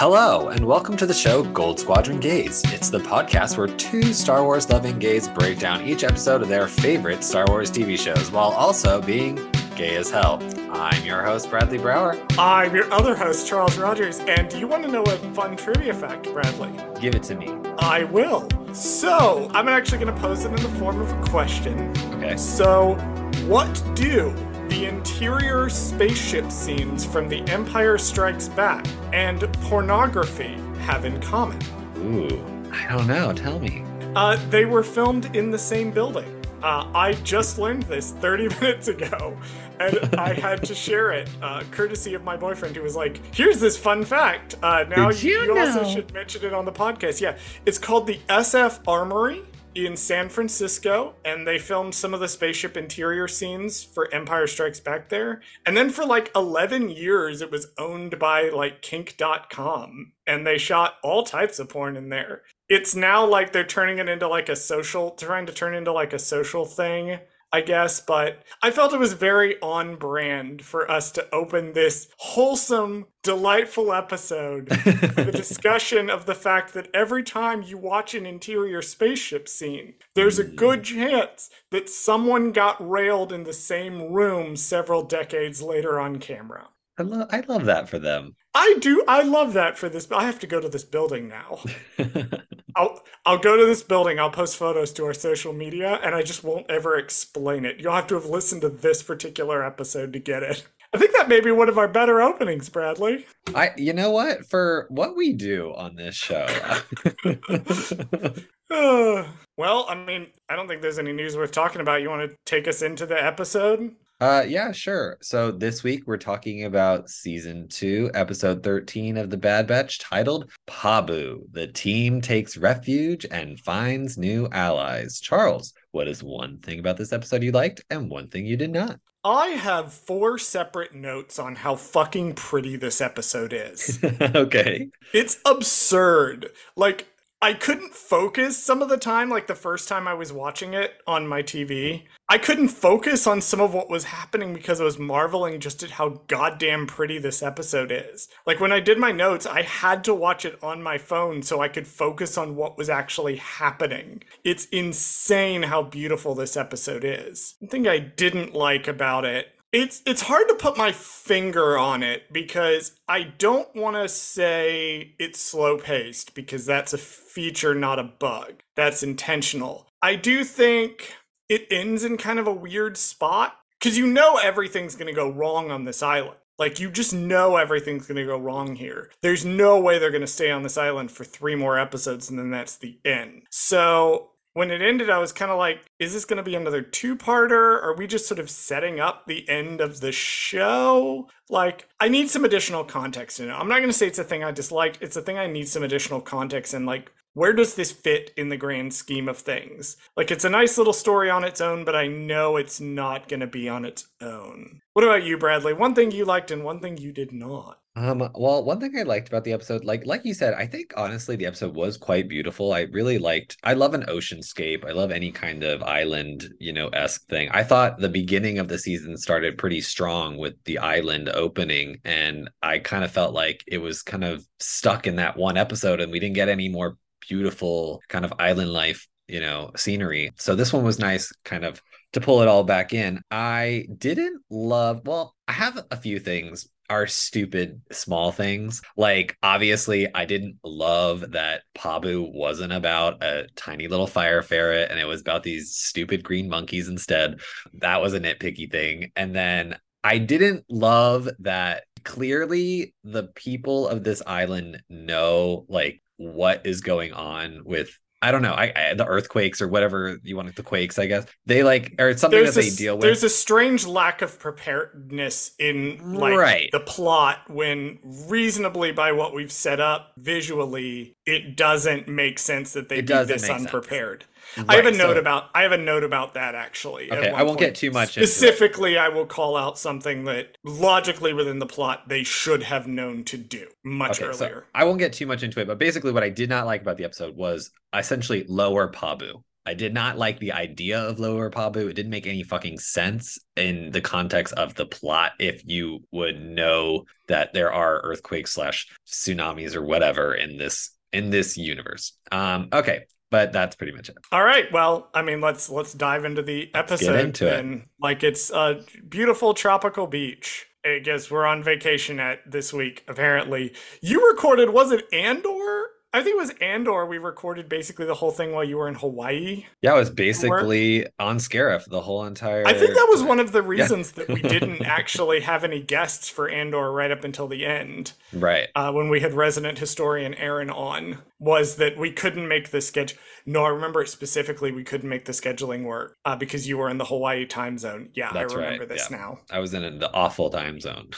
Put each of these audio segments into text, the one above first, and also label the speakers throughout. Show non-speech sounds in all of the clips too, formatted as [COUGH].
Speaker 1: Hello, and welcome to the show Gold Squadron Gays. It's the podcast where two Star Wars loving gays break down each episode of their favorite Star Wars TV shows while also being gay as hell. I'm your host, Bradley Brower.
Speaker 2: I'm your other host, Charles Rogers, and do you want to know a fun trivia fact, Bradley?
Speaker 1: Give it to me.
Speaker 2: I will. So, I'm actually going to pose it in the form of a question.
Speaker 1: Okay.
Speaker 2: So, what do the interior spaceship scenes from The Empire Strikes Back and pornography have in common?
Speaker 1: Ooh, I don't know. Tell me.
Speaker 2: Uh, they were filmed in the same building. Uh, I just learned this 30 [LAUGHS] minutes ago, and I had to share it, uh, courtesy of my boyfriend, who was like, "Here's this fun fact. Uh, now
Speaker 1: Did you
Speaker 2: you also should mention it on the podcast." Yeah, it's called the SF Armory in San Francisco, and they filmed some of the spaceship interior scenes for Empire Strikes Back there. And then for like 11 years, it was owned by like Kink.com, and they shot all types of porn in there. It's now like they're turning it into like a social, trying to turn into like a social thing. I guess, but I felt it was very on brand for us to open this wholesome, delightful episode [LAUGHS] with a discussion of the fact that every time you watch an interior spaceship scene, there's a mm. good chance that someone got railed in the same room several decades later on camera.
Speaker 1: I, lo- I love that for them.
Speaker 2: I do. I love that for this. I have to go to this building now. [LAUGHS] I'll I'll go to this building. I'll post photos to our social media, and I just won't ever explain it. You'll have to have listened to this particular episode to get it. I think that may be one of our better openings, Bradley.
Speaker 1: I, you know what? For what we do on this show, [LAUGHS] [LAUGHS] [SIGHS]
Speaker 2: well, I mean, I don't think there's any news worth talking about. You want to take us into the episode?
Speaker 1: Uh yeah, sure. So this week we're talking about season 2, episode 13 of The Bad Batch titled Pabu. The team takes refuge and finds new allies. Charles, what is one thing about this episode you liked and one thing you did not?
Speaker 2: I have four separate notes on how fucking pretty this episode is. [LAUGHS]
Speaker 1: okay.
Speaker 2: It's absurd. Like, I couldn't focus some of the time, like the first time I was watching it on my TV. I couldn't focus on some of what was happening because I was marveling just at how goddamn pretty this episode is. Like, when I did my notes, I had to watch it on my phone so I could focus on what was actually happening. It's insane how beautiful this episode is. The thing I didn't like about it it's it's hard to put my finger on it because I don't want to say it's slow paced because that's a feature not a bug. That's intentional. I do think it ends in kind of a weird spot cuz you know everything's going to go wrong on this island. Like you just know everything's going to go wrong here. There's no way they're going to stay on this island for 3 more episodes and then that's the end. So when it ended, I was kind of like, is this going to be another two parter? Are we just sort of setting up the end of the show? Like, I need some additional context in it. I'm not going to say it's a thing I disliked. It's a thing I need some additional context in. Like, where does this fit in the grand scheme of things? Like, it's a nice little story on its own, but I know it's not going to be on its own. What about you, Bradley? One thing you liked and one thing you did not.
Speaker 1: Um, well, one thing I liked about the episode, like like you said, I think honestly the episode was quite beautiful. I really liked I love an oceanscape. I love any kind of island, you know, esque thing. I thought the beginning of the season started pretty strong with the island opening, and I kind of felt like it was kind of stuck in that one episode, and we didn't get any more beautiful kind of island life, you know, scenery. So this one was nice, kind of to pull it all back in. I didn't love, well, I have a few things are stupid small things. Like obviously I didn't love that Pabu wasn't about a tiny little fire ferret and it was about these stupid green monkeys instead. That was a nitpicky thing. And then I didn't love that clearly the people of this island know like what is going on with I don't know. I, I the earthquakes or whatever you want it, the quakes, I guess. They like or it's something
Speaker 2: There's
Speaker 1: that
Speaker 2: a,
Speaker 1: they deal with.
Speaker 2: there's a strange lack of preparedness in like
Speaker 1: Right.
Speaker 2: the plot when reasonably by what we've set up visually, it doesn't make sense that they
Speaker 1: It
Speaker 2: be this
Speaker 1: unprepared. sense.
Speaker 2: Unprepared. I have a note
Speaker 1: so-
Speaker 2: about I have a note about that actually.
Speaker 1: Okay, I won't
Speaker 2: point.
Speaker 1: get too much into it.
Speaker 2: Specifically, I will call out something that logically within the plot they should have known to do much
Speaker 1: Okay, so
Speaker 2: earlier.
Speaker 1: I won't get too much into it, but basically, what I did not like about the episode was essentially lower Pabu. I did not like the idea of Lower Pabu. It didn't make any fucking sense in the context of the plot if you would know that there are earthquakes slash tsunamis or whatever in this in this universe. Um, okay, but that's pretty much it.
Speaker 2: All right. Well, I mean, let's let's dive into the episode Get
Speaker 1: into it.
Speaker 2: Like it's a beautiful tropical beach. I guess we're on vacation at this week. Apparently, you recorded. Was it Andor? I think it was Andor. We recorded basically the whole thing while you were in Hawaii.
Speaker 1: Yeah, it was basically on Scarif the whole entire.
Speaker 2: I think that was one of the reasons that we didn't [LAUGHS] actually have any guests for Andor right up until the end.
Speaker 1: right.
Speaker 2: uh, when we had resident historian Aaron on was that we couldn't make the schedule. No, I remember specifically we couldn't make the scheduling work uh, because you were in the Hawaii time zone. Yeah,
Speaker 1: That's
Speaker 2: I remember
Speaker 1: right,
Speaker 2: this
Speaker 1: yeah.
Speaker 2: now.
Speaker 1: I was in the awful time zone.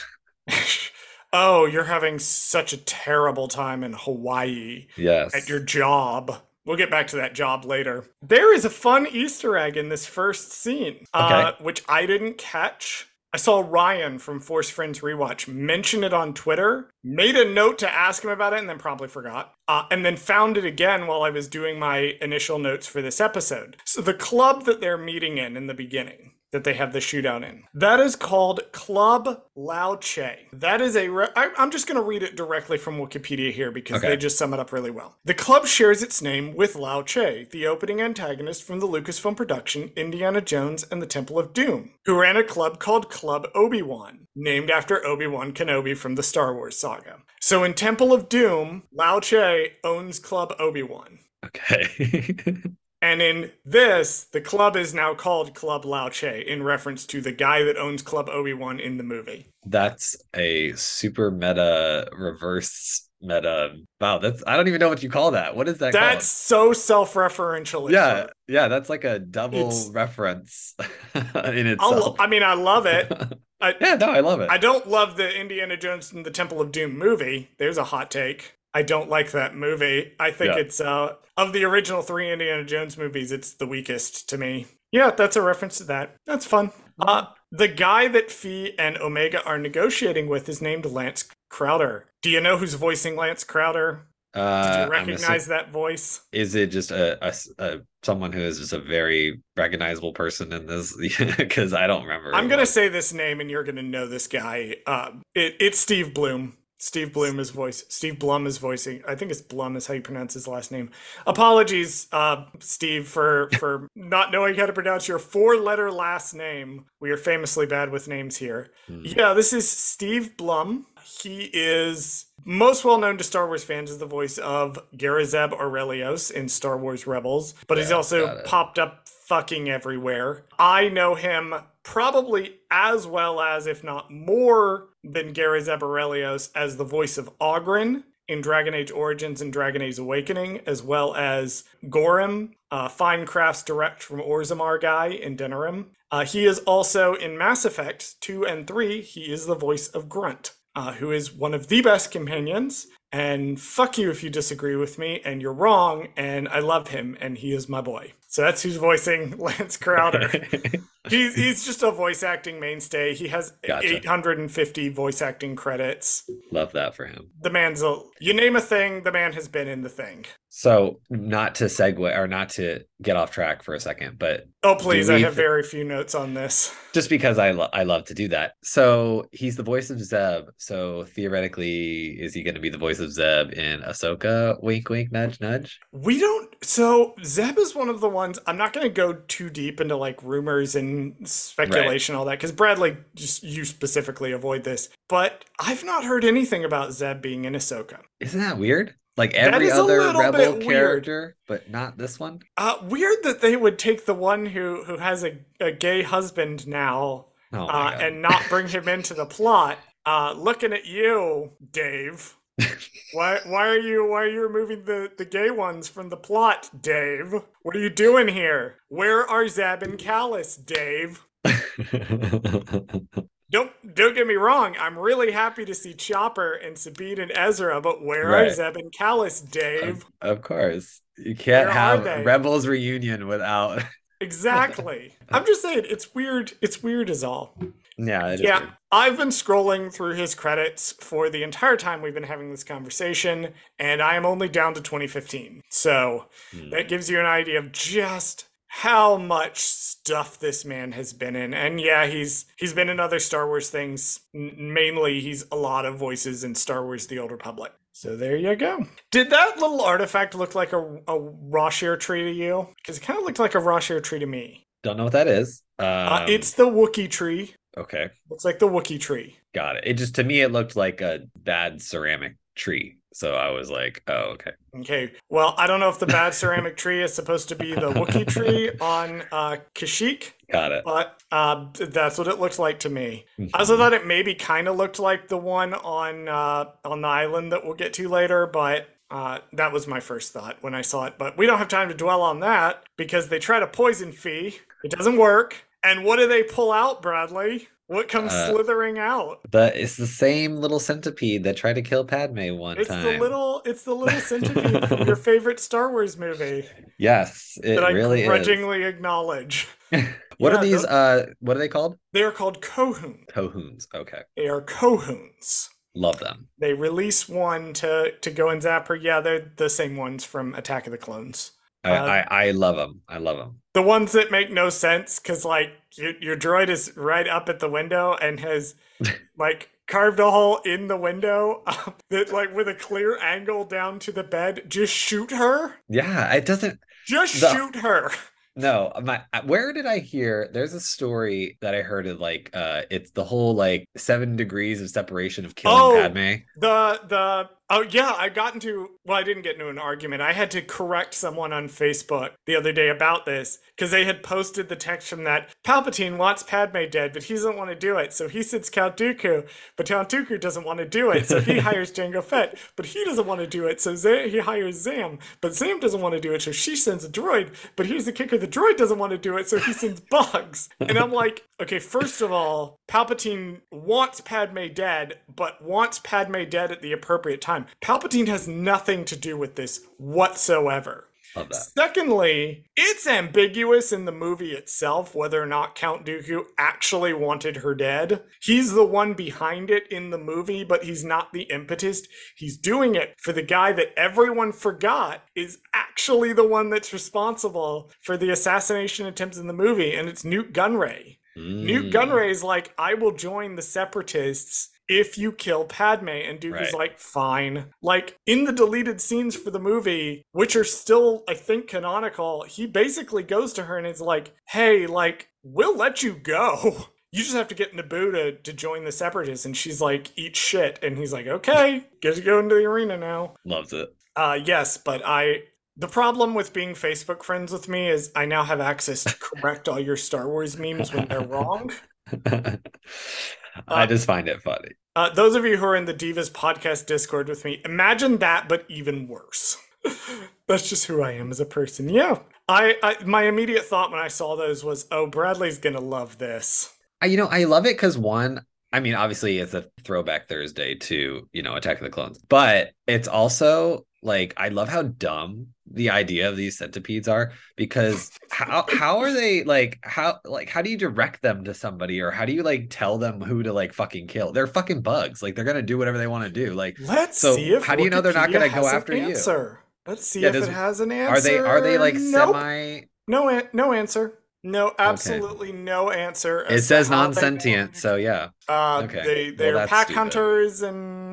Speaker 1: [LAUGHS]
Speaker 2: oh, you're having such a terrible time in Hawaii
Speaker 1: yes.
Speaker 2: at your job. We'll get back to that job later. There is a fun Easter egg in this first scene, uh, which I didn't catch. I saw Ryan from Force Friends Rewatch mention it on Twitter, made a note to ask him about it, and then probably forgot. Uh, and then found it again while I was doing my initial notes for this episode. So, the club that they're meeting in in the beginning, that they have the shootout in, that is called Club Lao Che. That is a. Re- I, I'm just going to read it directly from Wikipedia here because
Speaker 1: Okay.
Speaker 2: they just sum it up really well. The club shares its name with Lao Che, the opening antagonist from the Lucasfilm production Indiana Jones and the Temple of Doom, who ran a club called Club Obi-Wan, named after Obi-Wan Kenobi from the Star Wars saga. So in Temple of Doom, Lao Che owns Club Obi-Wan.
Speaker 1: Okay. [LAUGHS]
Speaker 2: And in this, the club is now called Club Lao Che in reference to the guy that owns Club Obi-Wan in the movie.
Speaker 1: that's a super meta reverse meta. Wow, that's I don't even know what you call that. What is that
Speaker 2: That's so self-referential.
Speaker 1: Yeah, yeah, that's like a double
Speaker 2: It's-
Speaker 1: reference [LAUGHS] in
Speaker 2: I'll,
Speaker 1: itself.
Speaker 2: I mean, I love it. [LAUGHS] I,
Speaker 1: yeah, no, I love it.
Speaker 2: I don't love the Indiana Jones and the Temple of Doom movie. There's a hot take. I don't like that movie. I think
Speaker 1: Yeah.
Speaker 2: it's uh of the original three Indiana Jones movies, it's the weakest to me. Yeah, that's a reference to that. That's fun. Uh the guy that Phee and Omega are negotiating with is named Lance Crowder. Do you know who's voicing Lance Crowder? Did
Speaker 1: uh,
Speaker 2: you
Speaker 1: I'm
Speaker 2: recognize that voice?
Speaker 1: is it just a, a a- someone who is just a very recognizable person in this? [LAUGHS] Because I don't remember.
Speaker 2: I'm gonna
Speaker 1: was.
Speaker 2: say this name, and you're gonna know this guy. Uh, it, it's Steve Bloom. Steve Bloom is voice. Steve Blum is voicing. I think it's Blum is how you pronounce his last name. Apologies, uh, Steve, for for [LAUGHS] not knowing how to pronounce your four-letter last name. We are famously bad with names here.
Speaker 1: Hmm.
Speaker 2: Yeah, this is Steve Blum. He is most well known to Star Wars fans as the voice of Garazeb Orrelios in Star Wars Rebels, but he's also popped up fucking everywhere. I know him probably as well as, if not more, than Gary Orrelios as the voice of Ogren in Dragon Age Origins and Dragon Age Awakening, as well as Gorim, uh, Finecraft's direct from Orzammar guy in Denerim. Uh, he is also in Mass Effect 2 and 3, he is the voice of Grunt, uh, who is one of the best companions. And fuck you if you disagree with me, and you're wrong, and I love him, and he is my boy. So that's who's voicing [LAUGHS] Lance Crowder. [LAUGHS] he's, he's just a voice acting mainstay. He has
Speaker 1: Gotcha.
Speaker 2: 850 voice acting credits.
Speaker 1: Love that for him.
Speaker 2: The man's a, you name a thing, the man has been in the thing.
Speaker 1: So, not to segue or not to get off track for a second, but
Speaker 2: Oh, please, I have
Speaker 1: th-
Speaker 2: very few notes on this.
Speaker 1: just because I lo- I love to do that. So he's the voice of Zeb. So theoretically, is he going to be the voice of Zeb in Ahsoka? Wink, wink, nudge, nudge.
Speaker 2: We don't. So Zeb is one of the ones. I'm not going to go too deep into like rumors and speculation, all that, because Bradley just you specifically avoid this. But I've not heard anything about Zeb being in Ahsoka.
Speaker 1: Isn't that weird? Like every other rebel character, but not this one.
Speaker 2: Uh, weird that they would take the one who who has a, a gay husband now
Speaker 1: Oh
Speaker 2: uh, and not bring him into the plot. Uh, looking at you, Dave. Why why are you why are you removing the, the gay ones from the plot, Dave? What are you doing here? Where are Zeb and Kallus, Dave? [LAUGHS] Don't don't get me wrong. I'm really happy to see Chopper and Sabine and Ezra, but where are Zeb and Kallus, Dave?
Speaker 1: of, of course, you can't
Speaker 2: Where
Speaker 1: have? Rebels reunion without.
Speaker 2: Exactly. [LAUGHS] I'm just saying it's weird. It's weird as all.
Speaker 1: Yeah,
Speaker 2: yeah. I've been scrolling through his credits for the entire time we've been having this conversation, and I am only down to 2015. So hmm. that gives you an idea of just how much stuff this man has been in. And yeah he's he's been in other star wars things mainly he's a lot of voices in star wars the old republic. So there you go. Did that little artifact look like a, a wroshyr tree to you? Because it kind of looked like a wroshyr tree to me.
Speaker 1: Don't know what that is.
Speaker 2: Uh, um, uh, it's the wookie tree
Speaker 1: okay
Speaker 2: looks like the wookie tree
Speaker 1: got it it just to me it looked like a bad ceramic tree so I was like, oh, okay.
Speaker 2: Okay. Well, I don't know if the bad ceramic tree is supposed to be the Wookiee tree [LAUGHS] on uh, Kashyyyk.
Speaker 1: Got it.
Speaker 2: But uh, that's what it looked like to me. Mm-hmm. I also thought it maybe kind of looked like the one on uh, on the island that we'll get to later, but uh, that was my first thought when I saw it. But we don't have time to dwell on that because they try to poison Phee. It doesn't work. And what do they pull out, Bradley? What comes uh, slithering out?
Speaker 1: But it's the same little centipede that tried to kill Padme one
Speaker 2: it's
Speaker 1: time.
Speaker 2: It's the little it's the little centipede [LAUGHS] from your favorite Star Wars movie.
Speaker 1: Yes, it that really
Speaker 2: I grudgingly is. acknowledge. [LAUGHS]
Speaker 1: what yeah, are these uh what are they called?
Speaker 2: They are called Kouhuns.
Speaker 1: Kouhuns, okay.
Speaker 2: They are Kouhuns.
Speaker 1: Love them.
Speaker 2: They release one to to go and zap her. Yeah, they're the same ones from Attack of the Clones.
Speaker 1: I, uh, I, I love them. I love them.
Speaker 2: The ones that make no sense because like your, your droid is right up at the window and has [LAUGHS] like carved a hole in the window [LAUGHS] that like with a clear angle down to the bed. Just shoot her.
Speaker 1: Yeah, it doesn't.
Speaker 2: Just the, shoot her.
Speaker 1: No, my where did I hear? There's a story that I heard of like uh it's the whole like seven degrees of separation of killing oh, Padme.
Speaker 2: The the Oh yeah, I got into well, I didn't get into an argument. I had to correct someone on Facebook the other day about this because they had posted the text from that Palpatine wants Padme dead, but he doesn't want to do it, so he sends Count Dooku, but Count Dooku doesn't want to do it, so he [LAUGHS] hires Jango Fett, but he doesn't want to do it, so Z- he hires Zam, but Zam doesn't want to do it, so she sends a droid, but here's the kicker: the droid doesn't want to do it, so he sends [LAUGHS] Bugs, and I'm like, okay, first of all, Palpatine wants Padme dead, but wants Padme dead at the appropriate time time. Palpatine has nothing to do with this whatsoever. Secondly, it's ambiguous in the movie itself whether or not Count Dooku actually wanted her dead. He's the one behind it in the movie, but he's not the impetus. He's doing it for the guy that everyone forgot is actually the one that's responsible for the assassination attempts in the movie, and it's Nute Gunray. Mm. Nute Gunray's like, I will join the separatists if you kill Padme. And Dooku right. is like, fine. Like in the deleted scenes for the movie, which are still, I think, canonical, he basically goes to her and is like, hey, like, we'll let you go. [LAUGHS] You just have to get Naboo to, to join the separatists. And she's like, eat shit. And he's like, okay, get to go into the arena now.
Speaker 1: Loves it.
Speaker 2: Uh, yes, but I the problem with being Facebook friends with me is I now have access to correct all your Star Wars memes when they're [LAUGHS] wrong. [LAUGHS]
Speaker 1: I uh, just find it funny.
Speaker 2: Uh, those of you who are in the Divas podcast Discord with me, imagine that, but even worse. [LAUGHS] That's just who I am as a person. Yeah, I, I my immediate thought when I saw those was, oh, Bradley's gonna love this.
Speaker 1: I, you know, I love it because one, I mean, obviously it's a throwback Thursday to you know Attack of the Clones, but it's also like I love how dumb the idea of these centipedes are because how how are they like how like how do you direct them to somebody or how do you like tell them who to like fucking kill? They're fucking bugs. Like they're gonna do whatever they want to do. Like
Speaker 2: let's
Speaker 1: so
Speaker 2: see if
Speaker 1: how do you know they're not gonna go after you?
Speaker 2: Let's see yeah, if does, it has an answer.
Speaker 1: Are they are they like nope. semi?
Speaker 2: No, no answer. No, absolutely okay. no answer.
Speaker 1: It says non-sentient, so yeah.
Speaker 2: Uh, okay. They they're well, pack stupid. hunters and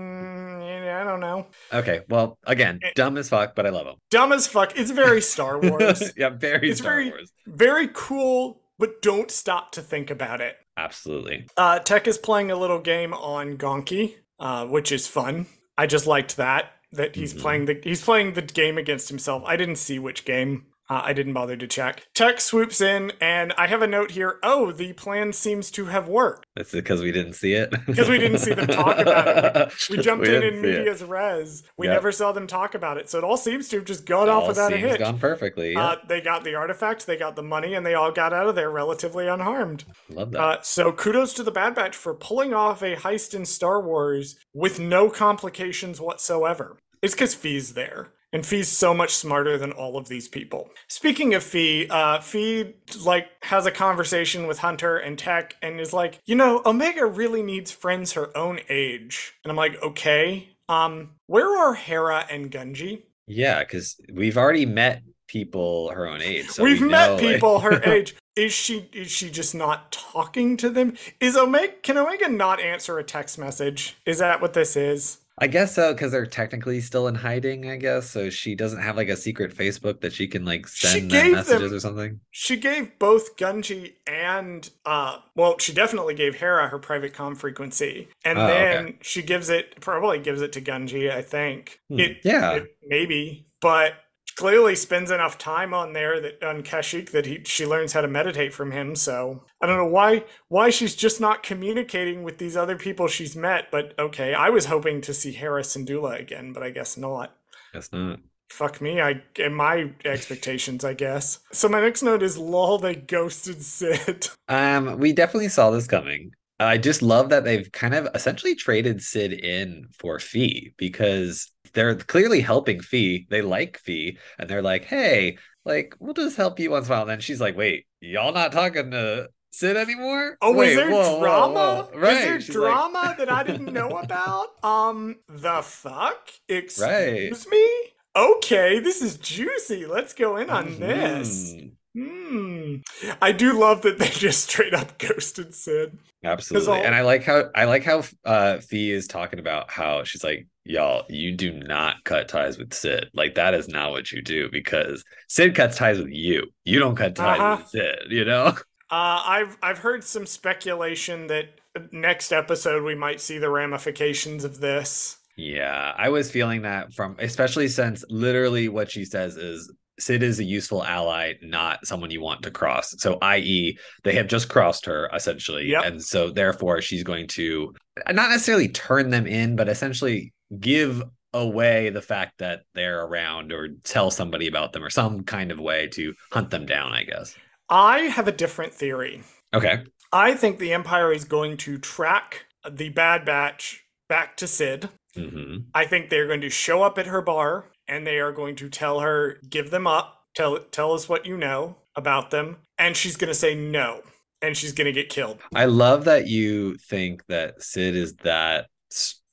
Speaker 2: I don't know.
Speaker 1: Okay, well, again, it, dumb as fuck, but I love him.
Speaker 2: Dumb as fuck. It's very Star [LAUGHS] Wars.
Speaker 1: yeah, very
Speaker 2: it's
Speaker 1: Star
Speaker 2: very,
Speaker 1: Wars.
Speaker 2: Very cool, but don't stop to think about it.
Speaker 1: Absolutely.
Speaker 2: Uh, Tech is playing a little game on Gonky, uh, which is fun. I just liked that that he's mm-hmm. playing the he's playing the game against himself. I didn't see which game. Uh, I didn't bother to check. Tech swoops in, and I have a note here. Oh, the plan seems to have worked.
Speaker 1: That's because we didn't see it.
Speaker 2: Because we didn't see them talk about it. [LAUGHS] We, jumped we in in media's it. res. We yep. never saw them talk about it. So it all seems to have just gone all off without a hitch.
Speaker 1: It's gone perfectly.
Speaker 2: Uh, they got the artifact, they got the money, and they all got out of there relatively unharmed.
Speaker 1: Love that. Uh,
Speaker 2: so kudos to the Bad Batch for pulling off a heist in Star Wars with no complications whatsoever. It's because Phee's there And Phee's so much smarter than all of these people. Speaking of Phee, uh, Phee like has a conversation with Hunter and Tech and is like, you know, Omega really needs friends her own age. And I'm like, okay. Um, where are Hera and Gungi?
Speaker 1: Yeah, because we've already met people her own age. So
Speaker 2: We've
Speaker 1: we
Speaker 2: met people her [LAUGHS] age. Is she is she just not talking to them? Is Omega can Omega not answer a text message? Is that what this is?
Speaker 1: I guess so, because they're technically still in hiding, I guess. So she doesn't have like a secret Facebook that she can like send them messages
Speaker 2: them-
Speaker 1: or something.
Speaker 2: She gave both Gungi and uh well, she definitely gave Hera her private com frequency. And
Speaker 1: Oh,
Speaker 2: then
Speaker 1: okay.
Speaker 2: she gives it probably gives it to Gungi, I think.
Speaker 1: Hmm,
Speaker 2: It
Speaker 1: yeah.
Speaker 2: it- maybe, but clearly spends enough time on there that on Kashyyyk that he she learns how to meditate from him. So I don't know why why she's just not communicating with these other people she's met. But okay, I was hoping to see Hera Syndulla again, but I guess not.
Speaker 1: Guess not.
Speaker 2: Fuck me, I in my expectations, I guess. So my next note is lol. They ghosted Cid. [LAUGHS]
Speaker 1: Um, we definitely saw this coming. I just love that they've kind of essentially traded Cid in for Phee because they're clearly helping Phee. They like Phee, and they're like, "Hey, like we'll just help you once in a while." And then she's like, "Wait, y'all not talking to Cid anymore?
Speaker 2: Oh,
Speaker 1: Wait,
Speaker 2: is there
Speaker 1: whoa, whoa,
Speaker 2: drama?
Speaker 1: whoa." Right?
Speaker 2: Is there
Speaker 1: She's like-
Speaker 2: drama that I didn't know about? [LAUGHS] Um, the fuck? Excuse
Speaker 1: Right.
Speaker 2: me? Okay, this is juicy. Let's go in on this. Hmm. I do love that they [LAUGHS] just straight up ghosted Cid.
Speaker 1: Absolutely.
Speaker 2: all-
Speaker 1: And I like how I like how uh Phee is talking about how she's like, y'all, you do not cut ties with Cid. Like that is not what you do because Cid cuts ties with you. You don't cut ties
Speaker 2: Uh-huh.
Speaker 1: with Cid, you know? [LAUGHS]
Speaker 2: Uh, I've I've heard some speculation that next episode we might see the ramifications of this.
Speaker 1: Yeah, I was feeling that from especially since literally what she says is Cid is a useful ally, not someone you want to cross. So, i.e., they have just crossed her essentially.
Speaker 2: Yep.
Speaker 1: And so, therefore, she's going to not necessarily turn them in, but essentially give away the fact that they're around or tell somebody about them or some kind of way to hunt them down, I guess.
Speaker 2: I have a different theory.
Speaker 1: Okay.
Speaker 2: I think the Empire is going to track the Bad Batch back to Cid.
Speaker 1: hmm
Speaker 2: I think they're going to show up at her bar and they are going to tell her, give them up, tell tell us what you know about them, and she's going to say no, and she's going to get killed.
Speaker 1: I love that you think that Cid is that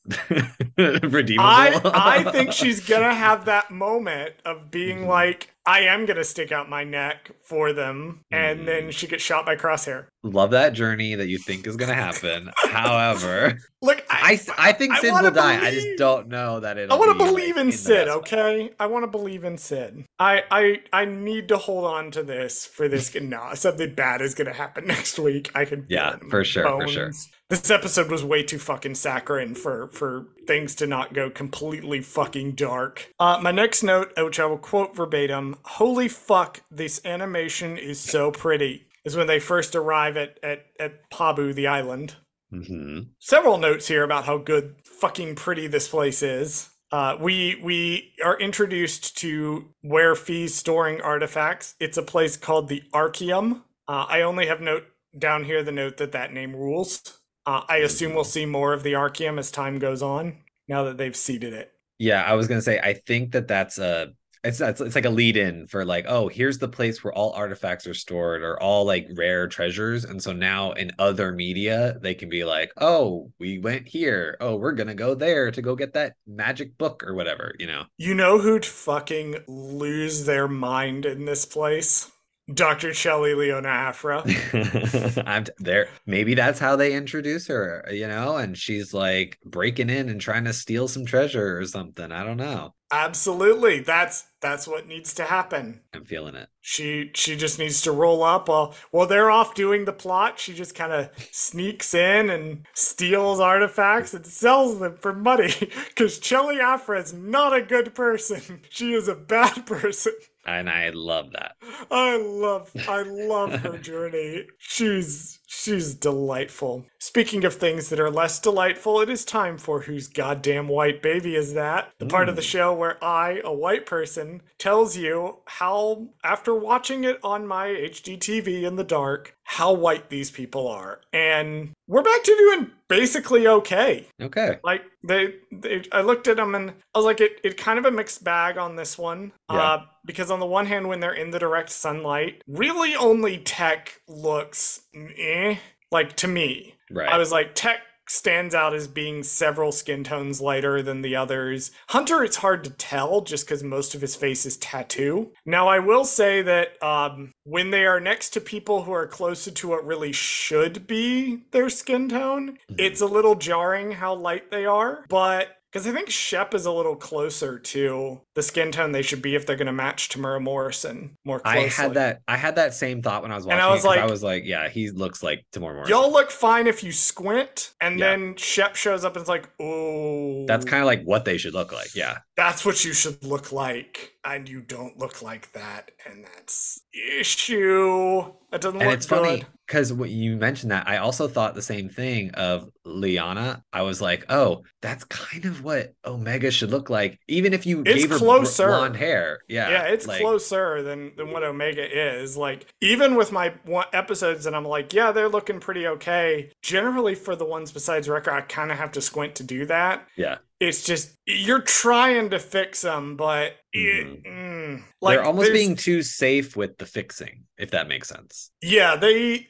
Speaker 1: [LAUGHS] redeemable.
Speaker 2: I I think [LAUGHS] she's going to have that moment of being
Speaker 1: Mhm.
Speaker 2: like, I am going to stick out my neck for them, and
Speaker 1: Mhm.
Speaker 2: then she gets shot by Crosshair.
Speaker 1: love that journey that you think is going to happen. [LAUGHS] However,
Speaker 2: Look,
Speaker 1: I, I think
Speaker 2: I Cid
Speaker 1: will die. I just don't know that it.
Speaker 2: I want to believe in Cid, okay? I want to believe in Cid. I, I I need to hold on to this for this. [LAUGHS] no, something bad is going to happen [LAUGHS] next week. I can.
Speaker 1: Yeah, for sure, for sure.
Speaker 2: This episode was way too fucking saccharine for for things to not go completely fucking dark. Uh, my next note, which I will quote verbatim: "Holy fuck, this animation is so pretty." Is when they first arrive at at at Pabu, the island
Speaker 1: hmm
Speaker 2: several notes here about how good fucking pretty this place is. Uh, we we are introduced to where Phee's storing artifacts. It's a place called the Archeum. Uh, I only have note down here the note that that name rules. Uh, I assume we'll see more of the Archeum as time goes on. Now that they've seeded it.
Speaker 1: Yeah, I was gonna say. I think that that's a. It's, it's it's like a lead in for like oh here's the place where all artifacts are stored or all like rare treasures. And so now in other media they can be like oh we went here. Oh we're gonna go there to go get that magic book or whatever you know?
Speaker 2: You know who'd fucking lose their mind in this place? Dr. Chelli Lona Aphra. [LAUGHS]
Speaker 1: I'm t- there. Maybe that's how they introduce her, you know, and she's like breaking in and trying to steal some treasure or something. I don't know.
Speaker 2: Absolutely. That's that's what needs to happen.
Speaker 1: I'm feeling it.
Speaker 2: She she just needs to roll up while while they're off doing the plot. She just kind of sneaks in and steals artifacts and sells them for money. [LAUGHS] Because Chelli Aphra is not a good person. [LAUGHS] She is a bad person.
Speaker 1: And I love that.
Speaker 2: I love I love her journey. She's She's delightful. Speaking of things that are less delightful, it is time for Whose Goddamn White Baby Is That? The part of the show where I, a white person, tells you how, after watching it on my HD TV in the dark, how white these people are. And we're back to doing basically okay.
Speaker 1: Okay.
Speaker 2: Like they, they I looked at them and I was like, it, it kind of a mixed bag on this one.
Speaker 1: Yeah.
Speaker 2: Uh, because on the one hand, when they're in the direct sunlight, really only tech looks eh, like to me.
Speaker 1: Right.
Speaker 2: I was like, tech stands out as being several skin tones lighter than the others. Hunter, it's hard to tell just because most of his face is tattoo. Now, I will say that um, when they are next to people who are closer to what really should be their skin tone,
Speaker 1: Mhm.
Speaker 2: it's a little jarring how light they are. But because I think Shep is a little closer to the skin tone they should be if they're going to match Temuera Morrison more closely.
Speaker 1: I had that. I had that same thought when I was watching.
Speaker 2: And I was
Speaker 1: it, 'cause I
Speaker 2: like-
Speaker 1: was like, yeah, he looks like Temuera Morrison.
Speaker 2: Y'all look fine if you squint, and
Speaker 1: Yeah.
Speaker 2: then Shep shows up and it's like, oh,
Speaker 1: That's kind of like what they should look like. Yeah.
Speaker 2: that's what you should look like, and you don't look like that, and that's issue. That doesn't
Speaker 1: And
Speaker 2: look
Speaker 1: it's
Speaker 2: good.
Speaker 1: funny because what you mentioned that I also thought the same thing of Lyana. I was like, oh, that's kind of what Omega should look like, even if you
Speaker 2: It's
Speaker 1: gave her
Speaker 2: closer.
Speaker 1: blonde hair. Yeah.
Speaker 2: Yeah, it's
Speaker 1: like,
Speaker 2: closer than than what Omega is. Like even with my episodes, and I'm like, yeah, they're looking pretty okay. Generally, for the ones besides Wrecker, I kind of have to squint to do that.
Speaker 1: Yeah.
Speaker 2: It's just you're trying to fix them, but it,
Speaker 1: Mhm.
Speaker 2: mm, like
Speaker 1: They're almost being too safe with the fixing, if that makes sense.
Speaker 2: Yeah, they.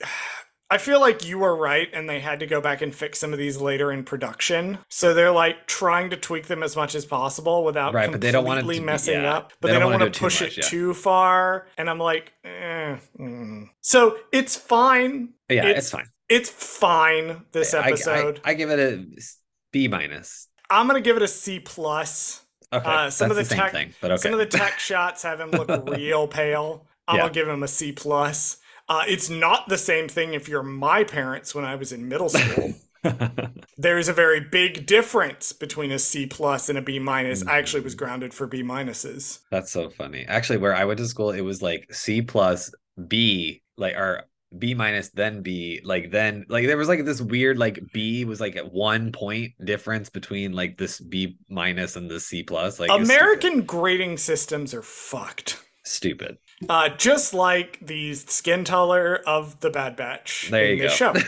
Speaker 2: I feel like you were right, and they had to go back and fix some of these later in production. So they're like trying to tweak them as much as possible without
Speaker 1: Right, but they don't want
Speaker 2: completely
Speaker 1: to
Speaker 2: messing
Speaker 1: yeah,
Speaker 2: up. But
Speaker 1: they
Speaker 2: they,
Speaker 1: don't
Speaker 2: don't want to push
Speaker 1: much,
Speaker 2: it
Speaker 1: yeah.
Speaker 2: too far. And I'm like, eh. mm. so it's fine.
Speaker 1: Yeah,
Speaker 2: It's
Speaker 1: it's, fine.
Speaker 2: It's fine. This
Speaker 1: I- I-
Speaker 2: episode,
Speaker 1: I, give it a B minus.
Speaker 2: I, am gonna give it a C plus.
Speaker 1: Okay,
Speaker 2: Uh, some of the
Speaker 1: same
Speaker 2: tech-
Speaker 1: thing, but okay.
Speaker 2: Some of the tech [LAUGHS] shots have him look real pale. I'm
Speaker 1: Yeah.
Speaker 2: gonna give him a C plus. Uh, it's not the same thing if you're my parents when I was in middle school. [LAUGHS] There's a very big difference between a C plus and a B minus. I actually was grounded for B minuses.
Speaker 1: That's so funny. Actually, where I went to school, it was like C plus B, like or B minus, then B, like then like there was like this weird like B was like at one point difference between like this B minus and the C plus. Like
Speaker 2: American grading systems are fucked.
Speaker 1: stupid.
Speaker 2: Uh, just like the skin color of the Bad Batch
Speaker 1: There
Speaker 2: in
Speaker 1: you
Speaker 2: this
Speaker 1: go.
Speaker 2: show.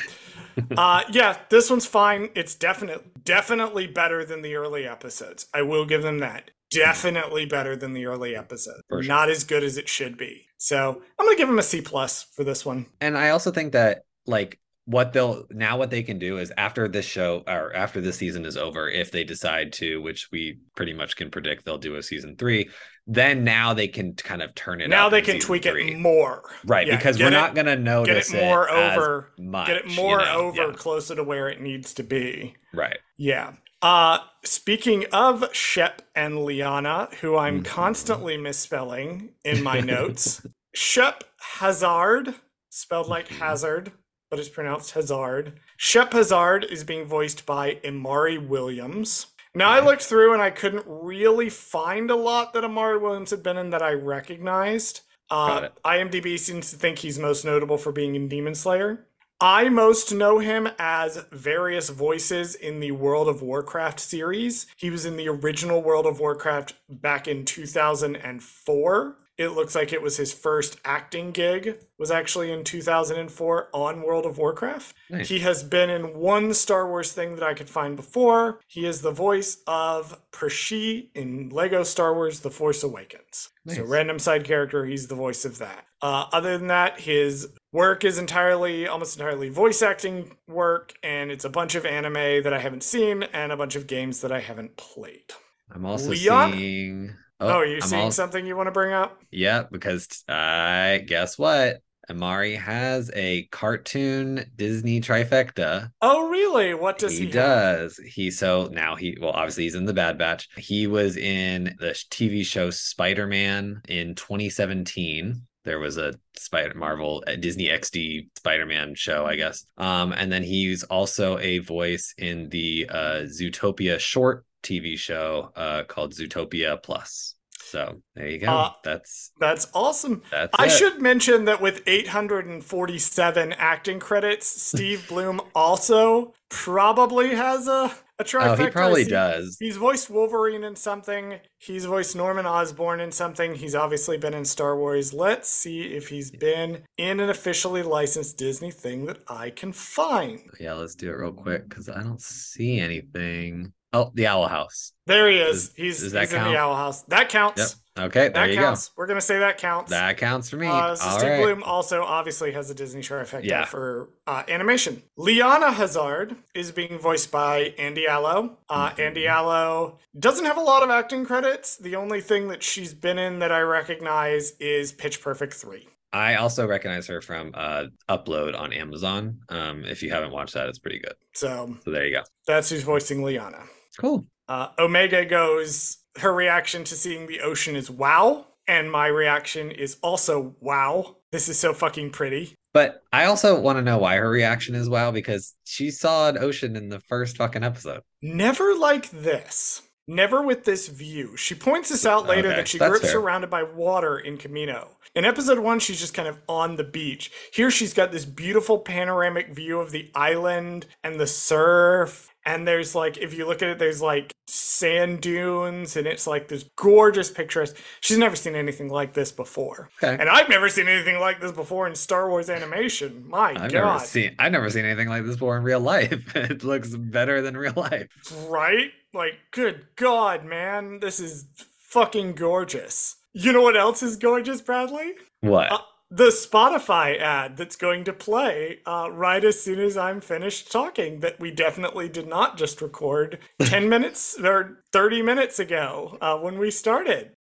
Speaker 2: [LAUGHS] uh, yeah, this one's fine. It's definite, definitely better than the early episodes. I will give them that. Definitely better than the early episodes.
Speaker 1: For sure.
Speaker 2: Not as good as it should be. So I'm gonna give them a C plus for this one.
Speaker 1: And I also think that like what they'll now what they can do is after this show or after this season is over, if they decide to, which we pretty much can predict they'll do a season three, then now they can kind of turn it
Speaker 2: now they can tweak
Speaker 1: three.
Speaker 2: it more.
Speaker 1: right?
Speaker 2: Yeah,
Speaker 1: because we're
Speaker 2: it-
Speaker 1: not gonna
Speaker 2: Get it more
Speaker 1: as
Speaker 2: over.
Speaker 1: much,
Speaker 2: Get it
Speaker 1: you
Speaker 2: more
Speaker 1: know?
Speaker 2: over
Speaker 1: Yeah,
Speaker 2: closer to where it needs to be.
Speaker 1: right.
Speaker 2: Yeah. Uh speaking of Shep and Lyana, who I'm
Speaker 1: Mhm.
Speaker 2: constantly misspelling in my notes. [LAUGHS] Shep Hazard, spelled like hazard, but it's pronounced Hazard. Shep Hazard is being voiced by Imari Williams. Now I looked through and I couldn't really find a lot that Imari Williams had been in that I recognized. Uh. IMDb seems to think he's most notable for being in Demon Slayer. I most know him as various voices in the World of Warcraft series. He was in the original World of Warcraft back in 2004. It looks like it was his first acting gig was actually in 2004 on World of Warcraft.
Speaker 1: Nice.
Speaker 2: He has been in one Star Wars thing that I could find before. He is the voice of Pershi in Lego Star Wars The Force Awakens. So, random side character, he's the voice of that. Uh, other than that, his work is entirely, almost entirely voice acting work, and it's a bunch of anime that I haven't seen and a bunch of games that I haven't played.
Speaker 1: I'm also
Speaker 2: Leon?
Speaker 1: seeing.
Speaker 2: Oh, are you
Speaker 1: I'm
Speaker 2: seeing
Speaker 1: al-
Speaker 2: something you want to bring up?
Speaker 1: Yeah, because I guess what? Imari has a cartoon Disney trifecta.
Speaker 2: Oh, really? What does he,
Speaker 1: he
Speaker 2: have?
Speaker 1: does. He so now he well obviously he's in the Bad Batch. He was in the TV show Spider Man in 2017. There was a Spider Marvel a Disney XD Spider Man show, I guess. Um, and then he's also a voice in the uh, Zootopia short TV show uh, called Zootopia Plus. So there you go.
Speaker 2: Uh,
Speaker 1: that's
Speaker 2: That's awesome.
Speaker 1: that's
Speaker 2: I
Speaker 1: it.
Speaker 2: should mention that with 847 acting credits, Steve [LAUGHS] Blum also probably has a, a trifecta.
Speaker 1: Oh, he probably
Speaker 2: He-
Speaker 1: does.
Speaker 2: He's voiced Wolverine in something. He's voiced Norman Osborn in something. He's obviously been in Star Wars. Let's see if he's been in an officially licensed Disney thing that I can find.
Speaker 1: Yeah, let's do it real quick because I don't see anything. Oh, the Owl House.
Speaker 2: There he is.
Speaker 1: Does-
Speaker 2: he's
Speaker 1: does
Speaker 2: he's in the Owl House. That counts.
Speaker 1: Yep. Okay, there
Speaker 2: That
Speaker 1: you
Speaker 2: counts. We're gonna say that counts.
Speaker 1: That counts for me.
Speaker 2: Uh, so
Speaker 1: All
Speaker 2: Steve
Speaker 1: right.
Speaker 2: Blum also obviously has a Disney trifecta
Speaker 1: Yeah.
Speaker 2: for uh, animation. Lyana Hazard is being voiced by Andy Allo. Uh,
Speaker 1: Mhm.
Speaker 2: Andy Allo doesn't have a lot of acting credits. The only thing that she's been in that I recognize is Pitch Perfect 3.
Speaker 1: I also recognize her from uh Upload on Amazon. Um, if you haven't watched that, it's pretty good.
Speaker 2: So
Speaker 1: So there you go.
Speaker 2: that's who's voicing Lyana.
Speaker 1: Cool.
Speaker 2: Uh, Omega goes, her reaction to seeing the ocean is wow. And my reaction is also wow. This is so fucking pretty.
Speaker 1: But I also want to know why her reaction is wow because she saw an ocean in the first fucking episode.
Speaker 2: Never like this. Never with this view. She points this out later
Speaker 1: Okay,
Speaker 2: that she grew up
Speaker 1: fair.
Speaker 2: surrounded by water in Camino. In episode one, she's just kind of on the beach. Here, she's got this beautiful panoramic view of the island and the surf. And there's like, if you look at it, there's like sand dunes, and it's like this gorgeous picturesque. She's never seen anything like this before.
Speaker 1: Okay.
Speaker 2: And I've never seen anything like this before in Star Wars animation. My
Speaker 1: I've
Speaker 2: God.
Speaker 1: never seen I've never seen anything like this before in real life. [LAUGHS] it looks better than real life.
Speaker 2: Right? Like, good God, man. This is fucking gorgeous. You know what else is gorgeous, Bradley?
Speaker 1: What?
Speaker 2: Uh, the Spotify ad that's going to play uh, right as soon as I'm finished talking, that we definitely did not just record [LAUGHS] 10 minutes or 30 minutes ago uh, when we started.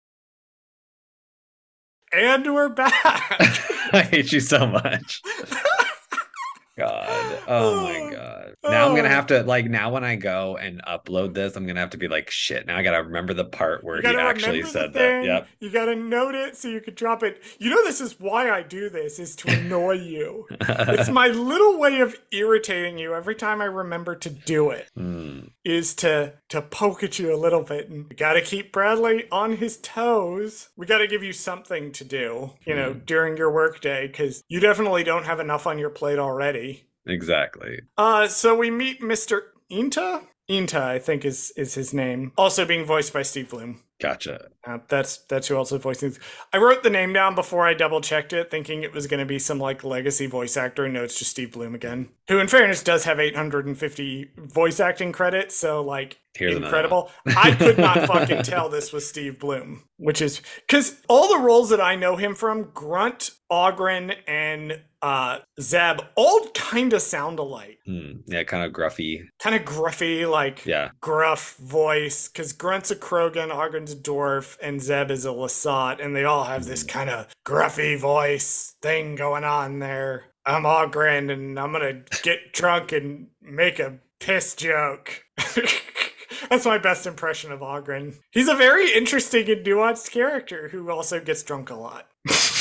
Speaker 2: And we're back. [LAUGHS]
Speaker 1: I hate you so much. [LAUGHS] God. [GASPS] Oh my god. Now I'm gonna
Speaker 2: Oh.
Speaker 1: have to like now when I go and upload this, I'm gonna have to be like shit. Now I gotta remember the part where he actually said that. Yep.
Speaker 2: You gotta note it so you could drop it. You know, this is why I do this, is to annoy you. [LAUGHS] it's my little way of irritating you every time I remember to do it
Speaker 1: Hmm.
Speaker 2: is to to poke at you a little bit and we got to keep Bradley on his toes. We got to give you something to do, you know,
Speaker 1: Hmm.
Speaker 2: during your workday cuz you definitely don't have enough on your plate already.
Speaker 1: Exactly.
Speaker 2: Uh so we meet Mr. Inta? Inta, I think is is his name. Also being voiced by Steve Blum.
Speaker 1: Gotcha.
Speaker 2: Uh, that's that's who also voicing. I wrote the name down before I double checked it, thinking it was going to be some like legacy voice actor. and No, it's just Steve Blum again, who, in fairness, does have 850 voice acting credits. So like
Speaker 1: Here's
Speaker 2: incredible. I could not fucking tell this was Steve Blum, which is because all the roles that I know him from, Grunt, Ogren, and uh, Zeb, all kind of sound alike.
Speaker 1: Hmm. Yeah, kind of gruffy.
Speaker 2: Kind of gruffy, like
Speaker 1: Yeah.
Speaker 2: gruff voice because Grunt's a Krogan, Ogren's a dwarf, and Zeb is a Lasat, and they all have this kind of gruffy voice thing going on there. I'm Ogren, and I'm gonna get [LAUGHS] drunk and make a piss joke. [LAUGHS] That's my best impression of Ogren. He's a very interesting and nuanced character who also gets drunk a lot. [LAUGHS]